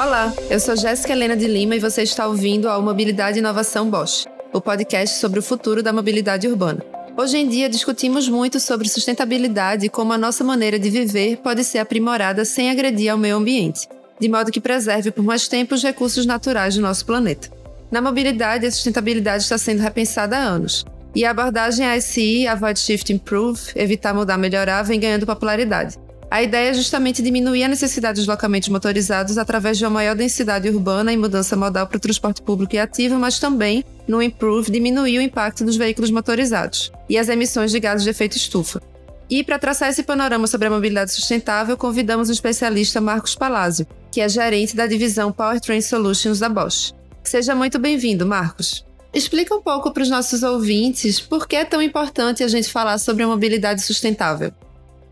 Olá, eu sou Jéssica Helena de Lima e você está ouvindo ao Mobilidade e Inovação Bosch, o podcast sobre o futuro da mobilidade urbana. Hoje em dia discutimos muito sobre sustentabilidade e como a nossa maneira de viver pode ser aprimorada sem agredir ao meio ambiente, de modo que preserve por mais tempo os recursos naturais do nosso planeta. Na mobilidade, a sustentabilidade está sendo repensada há anos, e a abordagem ASI, Avoid Shift Improve, evitar mudar melhorar, vem ganhando popularidade. A ideia é justamente diminuir a necessidade de deslocamentos motorizados através de uma maior densidade urbana e mudança modal para o transporte público e ativo, mas também, no Improve, diminuir o impacto dos veículos motorizados e as emissões de gases de efeito estufa. E para traçar esse panorama sobre a mobilidade sustentável, convidamos o especialista Marcos Palazzo, que é gerente da divisão Powertrain Solutions da Bosch. Seja muito bem-vindo, Marcos. Explica um pouco para os nossos ouvintes por que é tão importante a gente falar sobre a mobilidade sustentável.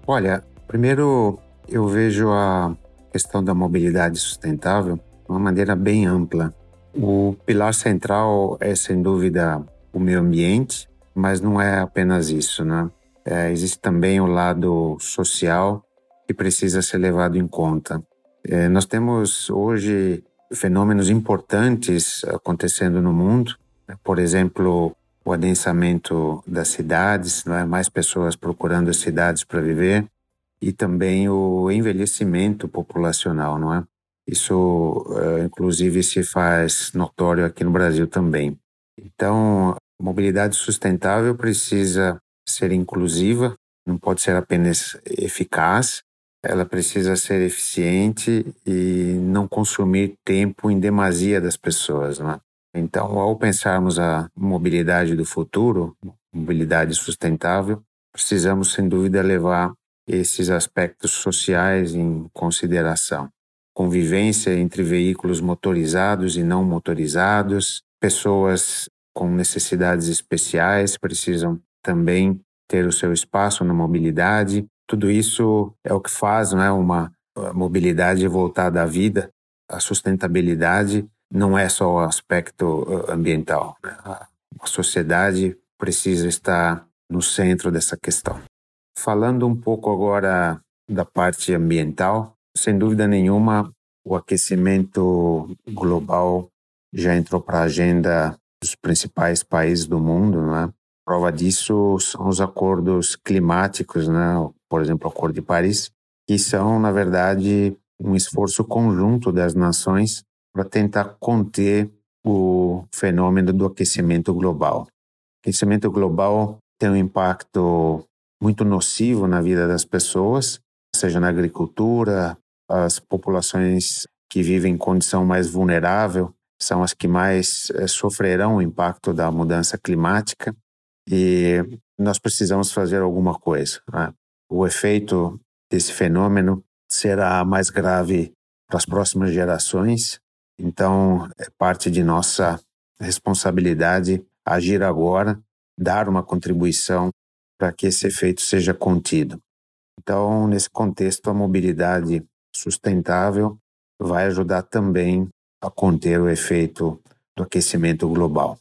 Olha, Primeiro, eu vejo a questão da mobilidade sustentável de uma maneira bem ampla. O pilar central é, sem dúvida, o meio ambiente, mas não é apenas isso, né? É, existe também o lado social que precisa ser levado em conta. É, nós temos hoje fenômenos importantes acontecendo no mundo, né? por exemplo, o adensamento das cidades, é? mais pessoas procurando as cidades para viver, e também o envelhecimento populacional, não é? Isso, uh, inclusive, se faz notório aqui no Brasil também. Então, a mobilidade sustentável precisa ser inclusiva, não pode ser apenas eficaz, ela precisa ser eficiente e não consumir tempo em demasia das pessoas, não é? Então, ao pensarmos a mobilidade do futuro, mobilidade sustentável, precisamos, sem dúvida, levar esses aspectos sociais em consideração. Convivência entre veículos motorizados e não motorizados, pessoas com necessidades especiais precisam também ter o seu espaço na mobilidade. Tudo isso é o que faz não é, uma mobilidade voltada à vida. A sustentabilidade não é só o aspecto ambiental. Né? A sociedade precisa estar no centro dessa questão. Falando um pouco agora da parte ambiental, sem dúvida nenhuma, o aquecimento global já entrou para a agenda dos principais países do mundo, né? Prova disso são os acordos climáticos, né? Por exemplo, o Acordo de Paris, que são, na verdade, um esforço conjunto das nações para tentar conter o fenômeno do aquecimento global. O aquecimento global tem um impacto muito nocivo na vida das pessoas, seja na agricultura, as populações que vivem em condição mais vulnerável são as que mais é, sofrerão o impacto da mudança climática e nós precisamos fazer alguma coisa. Né? O efeito desse fenômeno será mais grave para as próximas gerações, então é parte de nossa responsabilidade agir agora, dar uma contribuição para que esse efeito seja contido. Então, nesse contexto, a mobilidade sustentável vai ajudar também a conter o efeito do aquecimento global.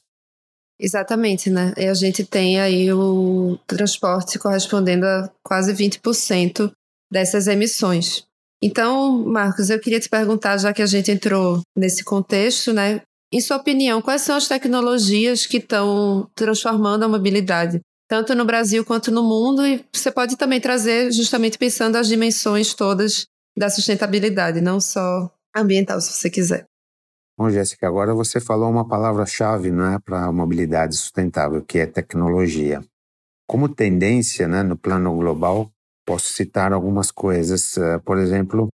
Exatamente, né? E a gente tem aí o transporte correspondendo a quase 20% dessas emissões. Então, Marcos, eu queria te perguntar, já que a gente entrou nesse contexto, né? Em sua opinião, quais são as tecnologias que estão transformando a mobilidade? Tanto no Brasil quanto no mundo, e você pode também trazer justamente pensando as dimensões todas da sustentabilidade, não só ambiental, se você quiser. Bom, Jéssica, agora você falou uma palavra-chave né, para a mobilidade sustentável, que é tecnologia. Como tendência né, no plano global, posso citar algumas coisas. Uh, por exemplo,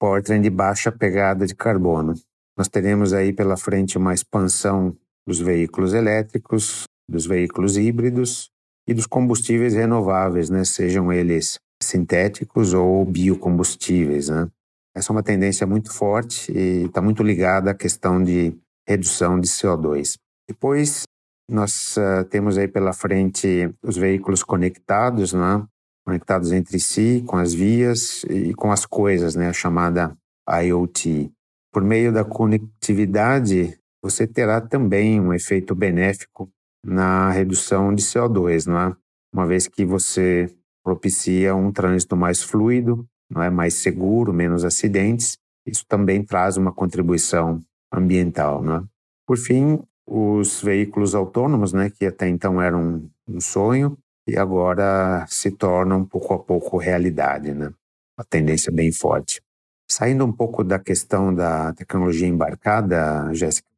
powertrain de baixa pegada de carbono. Nós teremos aí pela frente uma expansão dos veículos elétricos, dos veículos híbridos e dos combustíveis renováveis, né? sejam eles sintéticos ou biocombustíveis. Né? Essa é uma tendência muito forte e está muito ligada à questão de redução de CO2. Depois, nós uh, temos aí pela frente os veículos conectados, né? conectados entre si, com as vias e com as coisas, né? a chamada IoT. Por meio da conectividade, você terá também um efeito benéfico na redução de CO2, não é? Uma vez que você propicia um trânsito mais fluido, não é mais seguro, menos acidentes Isso também traz uma contribuição ambiental, né? Por fim, os veículos autônomos, né, que até então eram um sonho e agora se tornam pouco a pouco realidade, né? Uma tendência bem forte. Saindo um pouco da questão da tecnologia embarcada, Jéssica,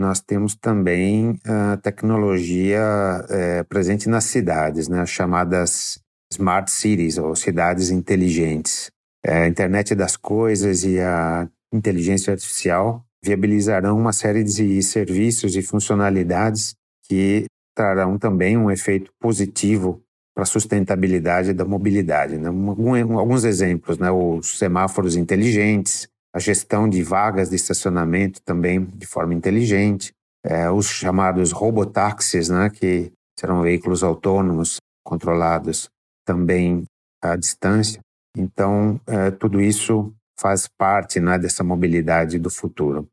nós temos também a tecnologia é, presente nas cidades, né, chamadas smart cities ou cidades inteligentes. É, a internet das coisas e a inteligência artificial viabilizarão uma série de serviços e funcionalidades que trarão também um efeito positivo para a sustentabilidade da mobilidade. Né? Alguns exemplos, né? os semáforos inteligentes, a gestão de vagas de estacionamento também de forma inteligente, é, os chamados robotáxis, né? que serão veículos autônomos controlados também à distância. Então, é, tudo isso faz parte né, dessa mobilidade do futuro.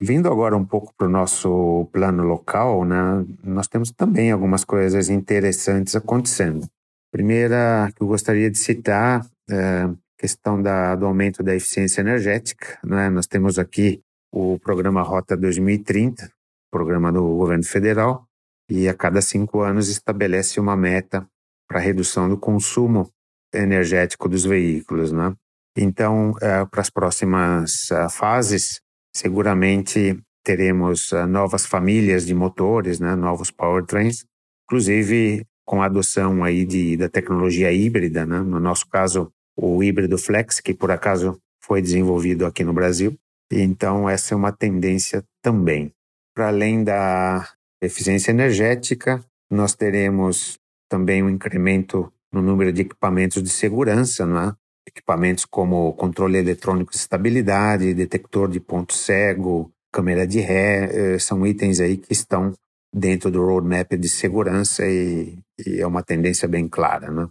Vindo agora um pouco para o nosso plano local, né, nós temos também algumas coisas interessantes acontecendo. Primeira que eu gostaria de citar é questão da, do aumento da eficiência energética. Né? Nós temos aqui o programa Rota 2030, programa do governo federal, e a cada cinco anos estabelece uma meta para redução do consumo energético dos veículos. Né? Então, é, para as próximas uh, fases, seguramente teremos uh, novas famílias de motores, né? novos powertrains, inclusive com a adoção aí de, da tecnologia híbrida, né? no nosso caso, o híbrido flex, que por acaso foi desenvolvido aqui no Brasil. Então, essa é uma tendência também. Para além da eficiência energética, nós teremos também um incremento no número de equipamentos de segurança, é? equipamentos como controle eletrônico de estabilidade, detector de ponto cego, câmera de ré, eh, são itens aí que estão dentro do roadmap de segurança e, e é uma tendência bem clara, né?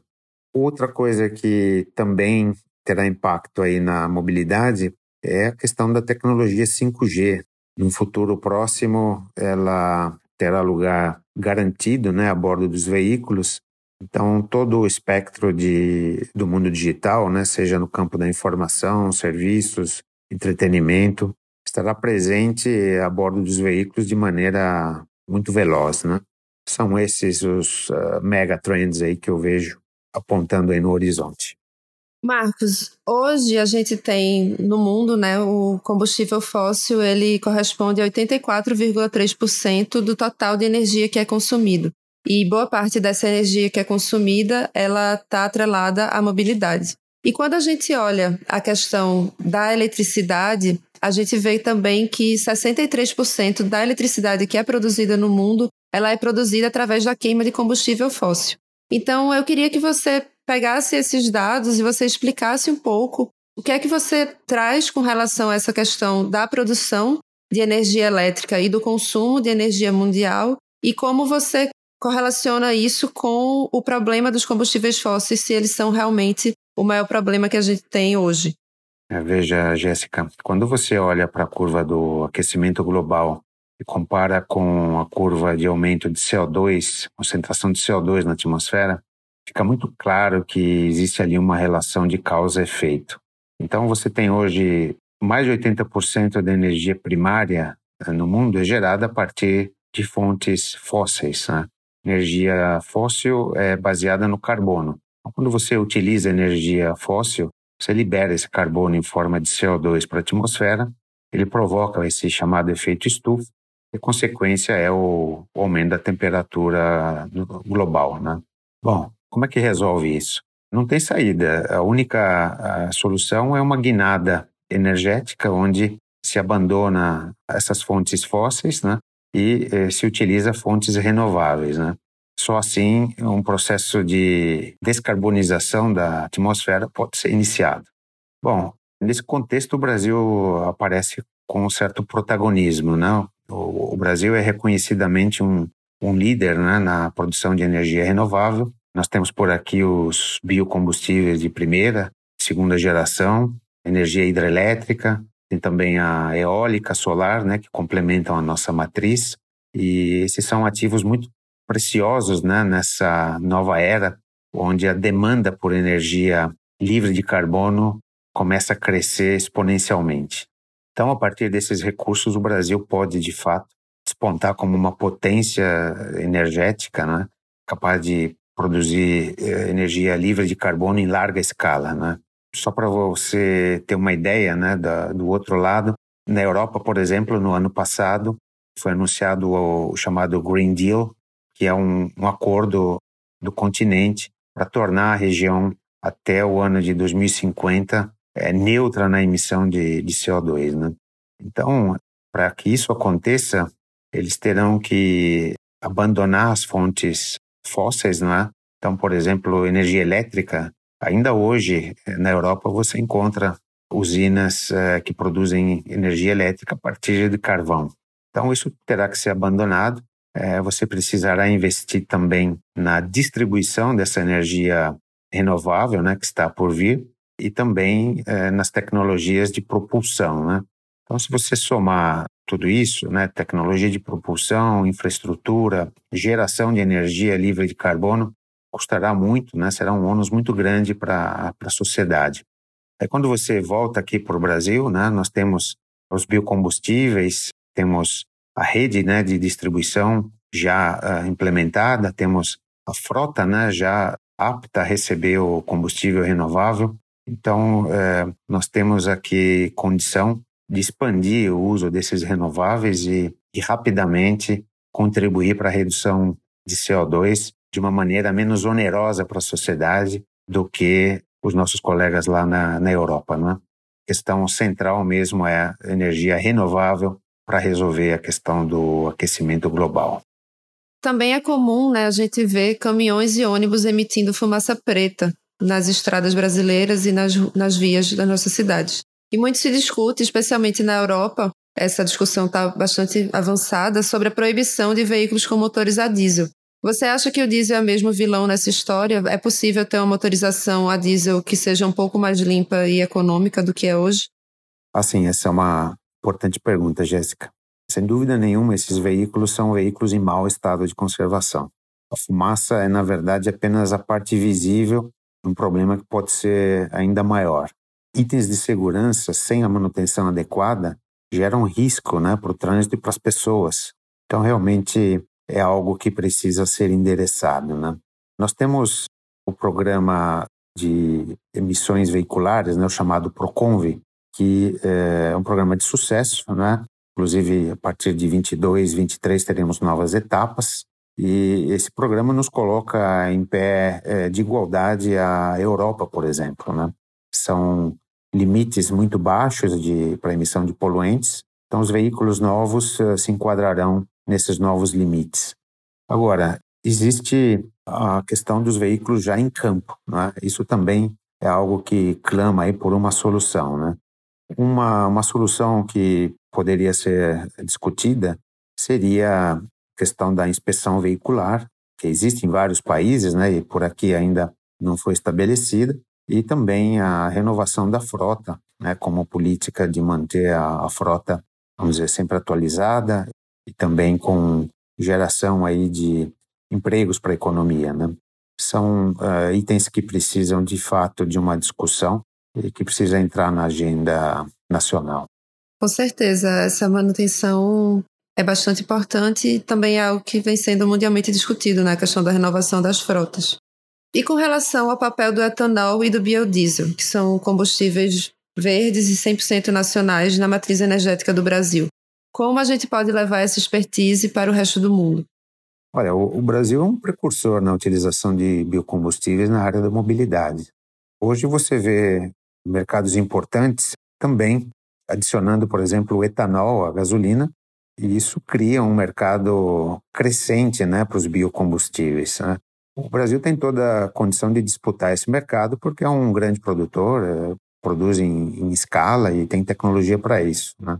Outra coisa que também terá impacto aí na mobilidade é a questão da tecnologia 5G. No futuro próximo, ela terá lugar garantido, né, a bordo dos veículos então, todo o espectro de, do mundo digital, né, seja no campo da informação, serviços, entretenimento, estará presente a bordo dos veículos de maneira muito veloz. Né? São esses os uh, mega trends aí que eu vejo apontando aí no horizonte. Marcos, hoje a gente tem no mundo, né, o combustível fóssil, ele corresponde a 84,3% do total de energia que é consumido. E boa parte dessa energia que é consumida, ela está atrelada à mobilidade. E quando a gente olha a questão da eletricidade, a gente vê também que 63% da eletricidade que é produzida no mundo, ela é produzida através da queima de combustível fóssil. Então, eu queria que você pegasse esses dados e você explicasse um pouco o que é que você traz com relação a essa questão da produção de energia elétrica e do consumo de energia mundial e como você correlaciona isso com o problema dos combustíveis fósseis, se eles são realmente o maior problema que a gente tem hoje. É, veja, Jéssica, quando você olha para a curva do aquecimento global e compara com a curva de aumento de CO2, concentração de CO2 na atmosfera, fica muito claro que existe ali uma relação de causa efeito. Então, você tem hoje mais de 80% da energia primária eh, no mundo é gerada a partir de fontes fósseis. Né? energia fóssil é baseada no carbono. Então, quando você utiliza energia fóssil, você libera esse carbono em forma de CO2 para a atmosfera, ele provoca esse chamado efeito estufa, e consequência é o, aumento da temperatura global. Né? Bom, como é que resolve isso? Não tem saída. A única a solução é uma guinada energética, onde se abandona essas fontes fósseis, né? e eh, se utiliza fontes renováveis. Né? Só assim um processo de descarbonização da atmosfera pode ser iniciado. Bom, nesse contexto o Brasil aparece com um certo protagonismo. Né? O, o Brasil é reconhecidamente um, um líder né, na produção de energia renovável. Nós temos por aqui os biocombustíveis de primeira, segunda geração, energia hidrelétrica, tem também a eólica, solar, né, que complementam a nossa matriz. E esses são ativos muito preciosos né, nessa nova era, onde a demanda por energia livre de carbono começa a crescer exponencialmente. Então, a partir desses recursos, o Brasil pode, de fato, despontar como uma potência energética, né? capaz de produzir eh, energia livre de carbono em larga escala. Né? Só para você ter uma ideia né, da, do outro lado, na Europa, por exemplo, no ano passado, foi anunciado o, o chamado Green Deal, que é um, um acordo do continente para tornar a região até o ano de 2050 é, neutra na emissão de, de CO2. Né? Então, para que isso aconteça, eles terão que abandonar as fontes fósseis, não é? Então, por exemplo, energia elétrica. Ainda hoje, na Europa, você encontra usinas uh, que produzem energia elétrica a partir de carvão. Então, isso terá que ser abandonado. Uh, você precisará investir também na distribuição dessa energia renovável, né, que está por vir, e também uh, nas tecnologias de propulsão, né? Então, se você somar tudo isso, né, tecnologia de propulsão, infraestrutura, geração de energia livre de carbono, custará muito, né, será um ônus muito grande para a sociedade. Aí, quando você volta aqui para o Brasil, né, nós temos os biocombustíveis, temos a rede né, de distribuição já uh, implementada, temos a frota né, já apta a receber o combustível renovável. Então, uh, nós temos aqui condição de expandir o uso desses renováveis e, e rapidamente contribuir para a redução de CO2 de uma maneira menos onerosa para a sociedade do que os nossos colegas lá na, na Europa. Né? A questão central mesmo é a energia renovável para resolver a questão do aquecimento global. Também é comum né, a gente ver caminhões e ônibus emitindo fumaça preta nas estradas brasileiras e nas, nas vias da nossa cidade. E muito se discute, especialmente na Europa, essa discussão está bastante avançada, sobre a proibição de veículos com motores a diesel. Você acha que o diesel é mesmo vilão nessa história? É possível ter uma motorização a diesel que seja um pouco mais limpa e econômica do que é hoje? Assim, essa é uma importante pergunta, Jéssica. Sem dúvida nenhuma, esses veículos são veículos em mau estado de conservação. A fumaça é, na verdade, apenas a parte visível um problema que pode ser ainda maior. Itens de segurança sem a manutenção adequada geram risco né, para o trânsito e para as pessoas. Então, realmente, é algo que precisa ser endereçado. Né? Nós temos o programa de emissões veiculares, né, o chamado Proconv, que é um programa de sucesso, né? Inclusive, a partir de 22, 23 teremos novas etapas. E esse programa nos coloca em pé é, de igualdade à Europa, por exemplo. Né? São limites muito baixos para emissão de poluentes, então os veículos novos uh, se enquadrarão nesses novos limites. Agora, existe a questão dos veículos já em campo. Né? Isso também é algo que clama aí por uma solução. Né? Uma, uma solução que poderia ser discutida seria questão da inspeção veicular, que existe em vários países, né, e por aqui ainda não foi estabelecida, e também a renovação da frota, né, como política de manter a, a frota, vamos dizer, sempre atualizada e também com geração aí de empregos para a economia, né? São uh, itens que precisam de fato de uma discussão e que precisa entrar na agenda nacional. Com certeza, essa manutenção é bastante importante e também é algo que vem sendo mundialmente discutido na né? questão da renovação das frotas. E com relação ao papel do etanol e do biodiesel, que são combustíveis verdes e 100% nacionais na matriz energética do Brasil, como a gente pode levar essa expertise para o resto do mundo? Olha, o, o Brasil é um precursor na utilização de biocombustíveis na área da mobilidade. Hoje você vê mercados importantes também adicionando, por exemplo, o etanol à gasolina, e isso cria um mercado crescente né, para os biocombustíveis. Né? O Brasil tem toda a condição de disputar esse mercado porque é um grande produtor, é, produz em, em, escala e tem tecnologia para isso. Né?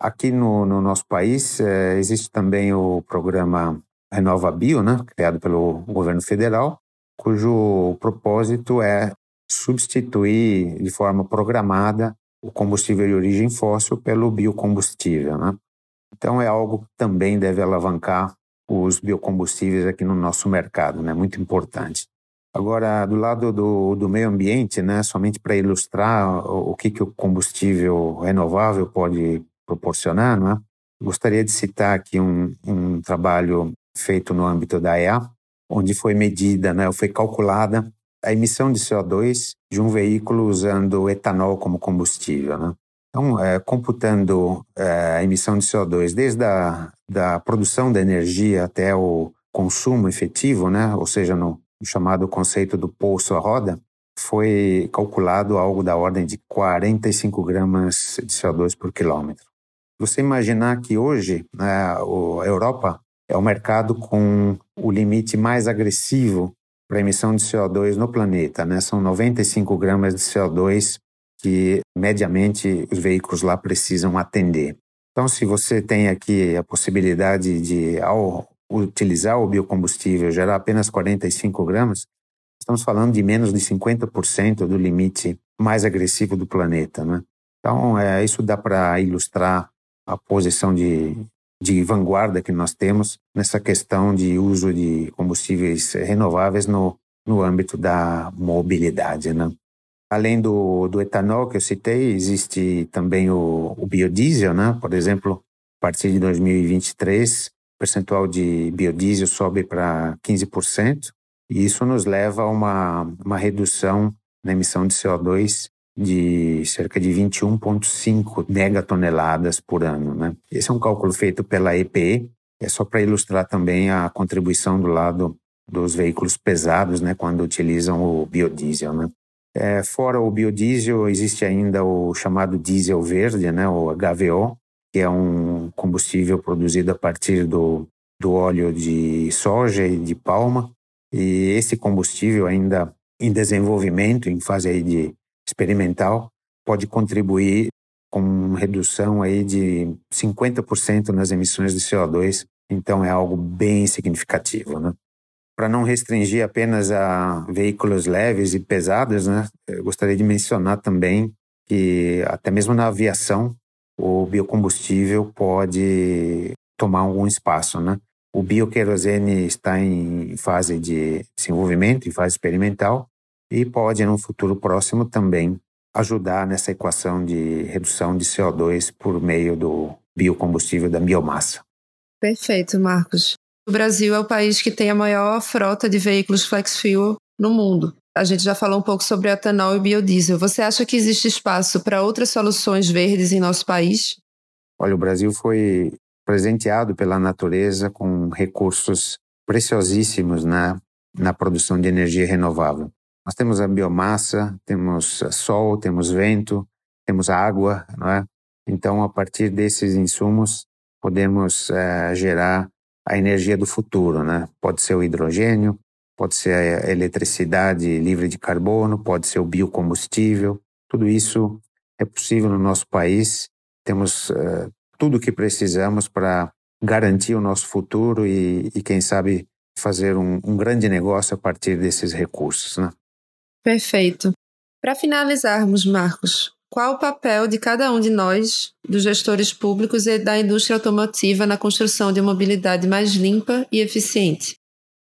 Aqui no, no nosso país é, existe também o programa Renova Bio, né, criado pelo governo federal, cujo propósito é substituir de forma programada o combustível de origem fóssil pelo biocombustível. Né? Então é algo que também deve alavancar os biocombustíveis aqui no nosso mercado, né? muito importante. Agora, do lado do, do meio ambiente, né, somente para ilustrar o, o, que, que o combustível renovável pode proporcionar, né, gostaria de citar aqui um, um trabalho feito no âmbito da EA, onde foi medida, né, foi calculada a emissão de CO2 de um veículo usando etanol como combustível. Né? Então, é, computando é, a emissão de CO2 desde a da produção da energia até o consumo efetivo, né? ou seja, no, chamado conceito do pulso à roda, foi calculado algo da ordem de 45 gramas de CO2 por quilômetro. Você imaginar que hoje né, a Europa é o mercado com o limite mais agressivo para emissão de CO2 no planeta, né? São 95 gramas de CO2 que, mediamente, os veículos lá precisam atender. Então, se você tem aqui a possibilidade de, ao utilizar o biocombustível, gerar apenas 45 gramas, estamos falando de menos de 50% do limite mais agressivo do planeta, né? Então, é, isso dá para ilustrar a posição de, de vanguarda que nós temos nessa questão de uso de combustíveis renováveis no, no âmbito da mobilidade. Né? Além do, do etanol que eu citei, existe também o, o biodiesel, né? por exemplo, a partir de 2023, o percentual de biodiesel sobe para 15%, e isso nos leva a uma, uma redução na emissão de CO2 de cerca de 21,5 megatoneladas por ano. Né? Esse é um cálculo feito pela EPE, é só para ilustrar também a contribuição do lado dos veículos pesados, né, quando utilizam o biodiesel. Né? É, fora o biodiesel, existe ainda o chamado diesel verde, né, o HVO, que é um combustível produzido a partir do, do óleo de soja e de palma. E esse combustível ainda em desenvolvimento, em fase aí de experimental pode contribuir com redução aí de 50% nas emissões de CO2, então é algo bem significativo, né? Para não restringir apenas a veículos leves e pesados, né? Eu gostaria de mencionar também que até mesmo na aviação o biocombustível pode tomar algum espaço, né? O bioquerosene está em fase de desenvolvimento, em fase experimental, e pode, no futuro próximo, também ajudar nessa equação de redução de CO2 por meio do biocombustível da biomassa. Perfeito, Marcos. O Brasil é o país que tem a maior frota de veículos flex fuel no mundo. A gente já falou um pouco sobre etanol e biodiesel. Você acha que existe espaço para outras soluções verdes em nosso país? Olha, o Brasil foi presenteado pela natureza com recursos preciosíssimos na, na produção de energia renovável. Nós temos a biomassa, temos sol, temos vento, temos água, não é? Então, a partir desses insumos, podemos é, gerar a energia do futuro, né? Pode ser o hidrogênio, pode ser a eletricidade livre de carbono, pode ser o biocombustível. Tudo isso é possível no nosso país. Temos uh, tudo o que precisamos para garantir o nosso futuro e, e quem sabe, fazer um, um grande negócio a partir desses recursos, né? Perfeito. Para finalizarmos, Marcos, qual o papel de cada um de nós, dos gestores públicos e da indústria automotiva na construção de uma mobilidade mais limpa e eficiente?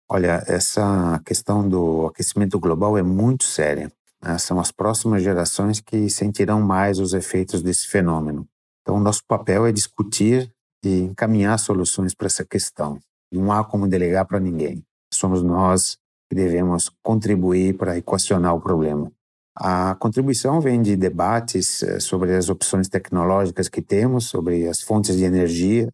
Olha, essa questão do aquecimento global é muito séria. Né? São as próximas gerações que sentirão mais os efeitos desse fenômeno. Então, nosso papel é discutir e encaminhar soluções para essa questão. Não há como delegar para ninguém. Somos nós que devemos contribuir para equacionar o problema. A contribuição vem de debates eh, sobre as opções tecnológicas que temos, sobre as fontes de energia,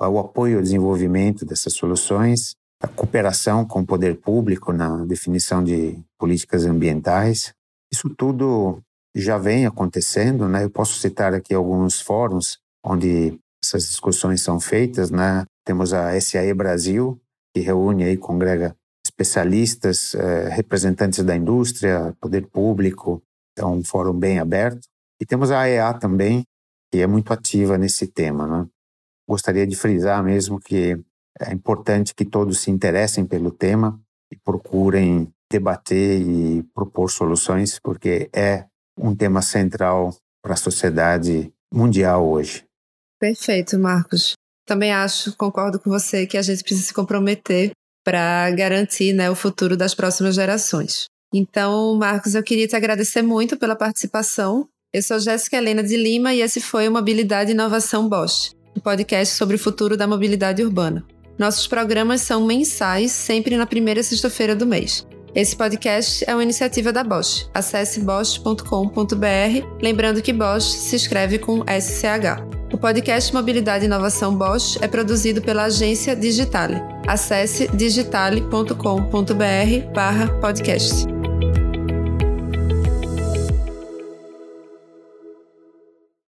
o apoio ao desenvolvimento dessas soluções, a cooperação com o poder público na definição de políticas ambientais. Isso tudo já vem acontecendo, né? Eu posso citar aqui alguns fóruns onde essas discussões são feitas, né? Temos a SAE Brasil, que reúne e congrega especialistas, eh, representantes da indústria, poder público, é um fórum bem aberto. E temos a AEA também, que é muito ativa nesse tema. Né? Gostaria de frisar mesmo que é importante que todos se interessem pelo tema e procurem debater e propor soluções, porque é um tema central para a sociedade mundial hoje. Perfeito, Marcos. Também acho, concordo com você, que a gente precisa se comprometer para garantir né, o futuro das próximas gerações. Então, Marcos, eu queria te agradecer muito pela participação. Eu sou Jéssica Helena de Lima e esse foi o Mobilidade e Inovação Bosch, um podcast sobre o futuro da mobilidade urbana. Nossos programas são mensais, sempre na primeira sexta-feira do mês. Esse podcast é uma iniciativa da Bosch. Acesse bosch.com.br, lembrando que Bosch se escreve com SCH. Podcast Mobilidade e Inovação Bosch é produzido pela agência Digitale. Acesse digitale.com.br/podcast.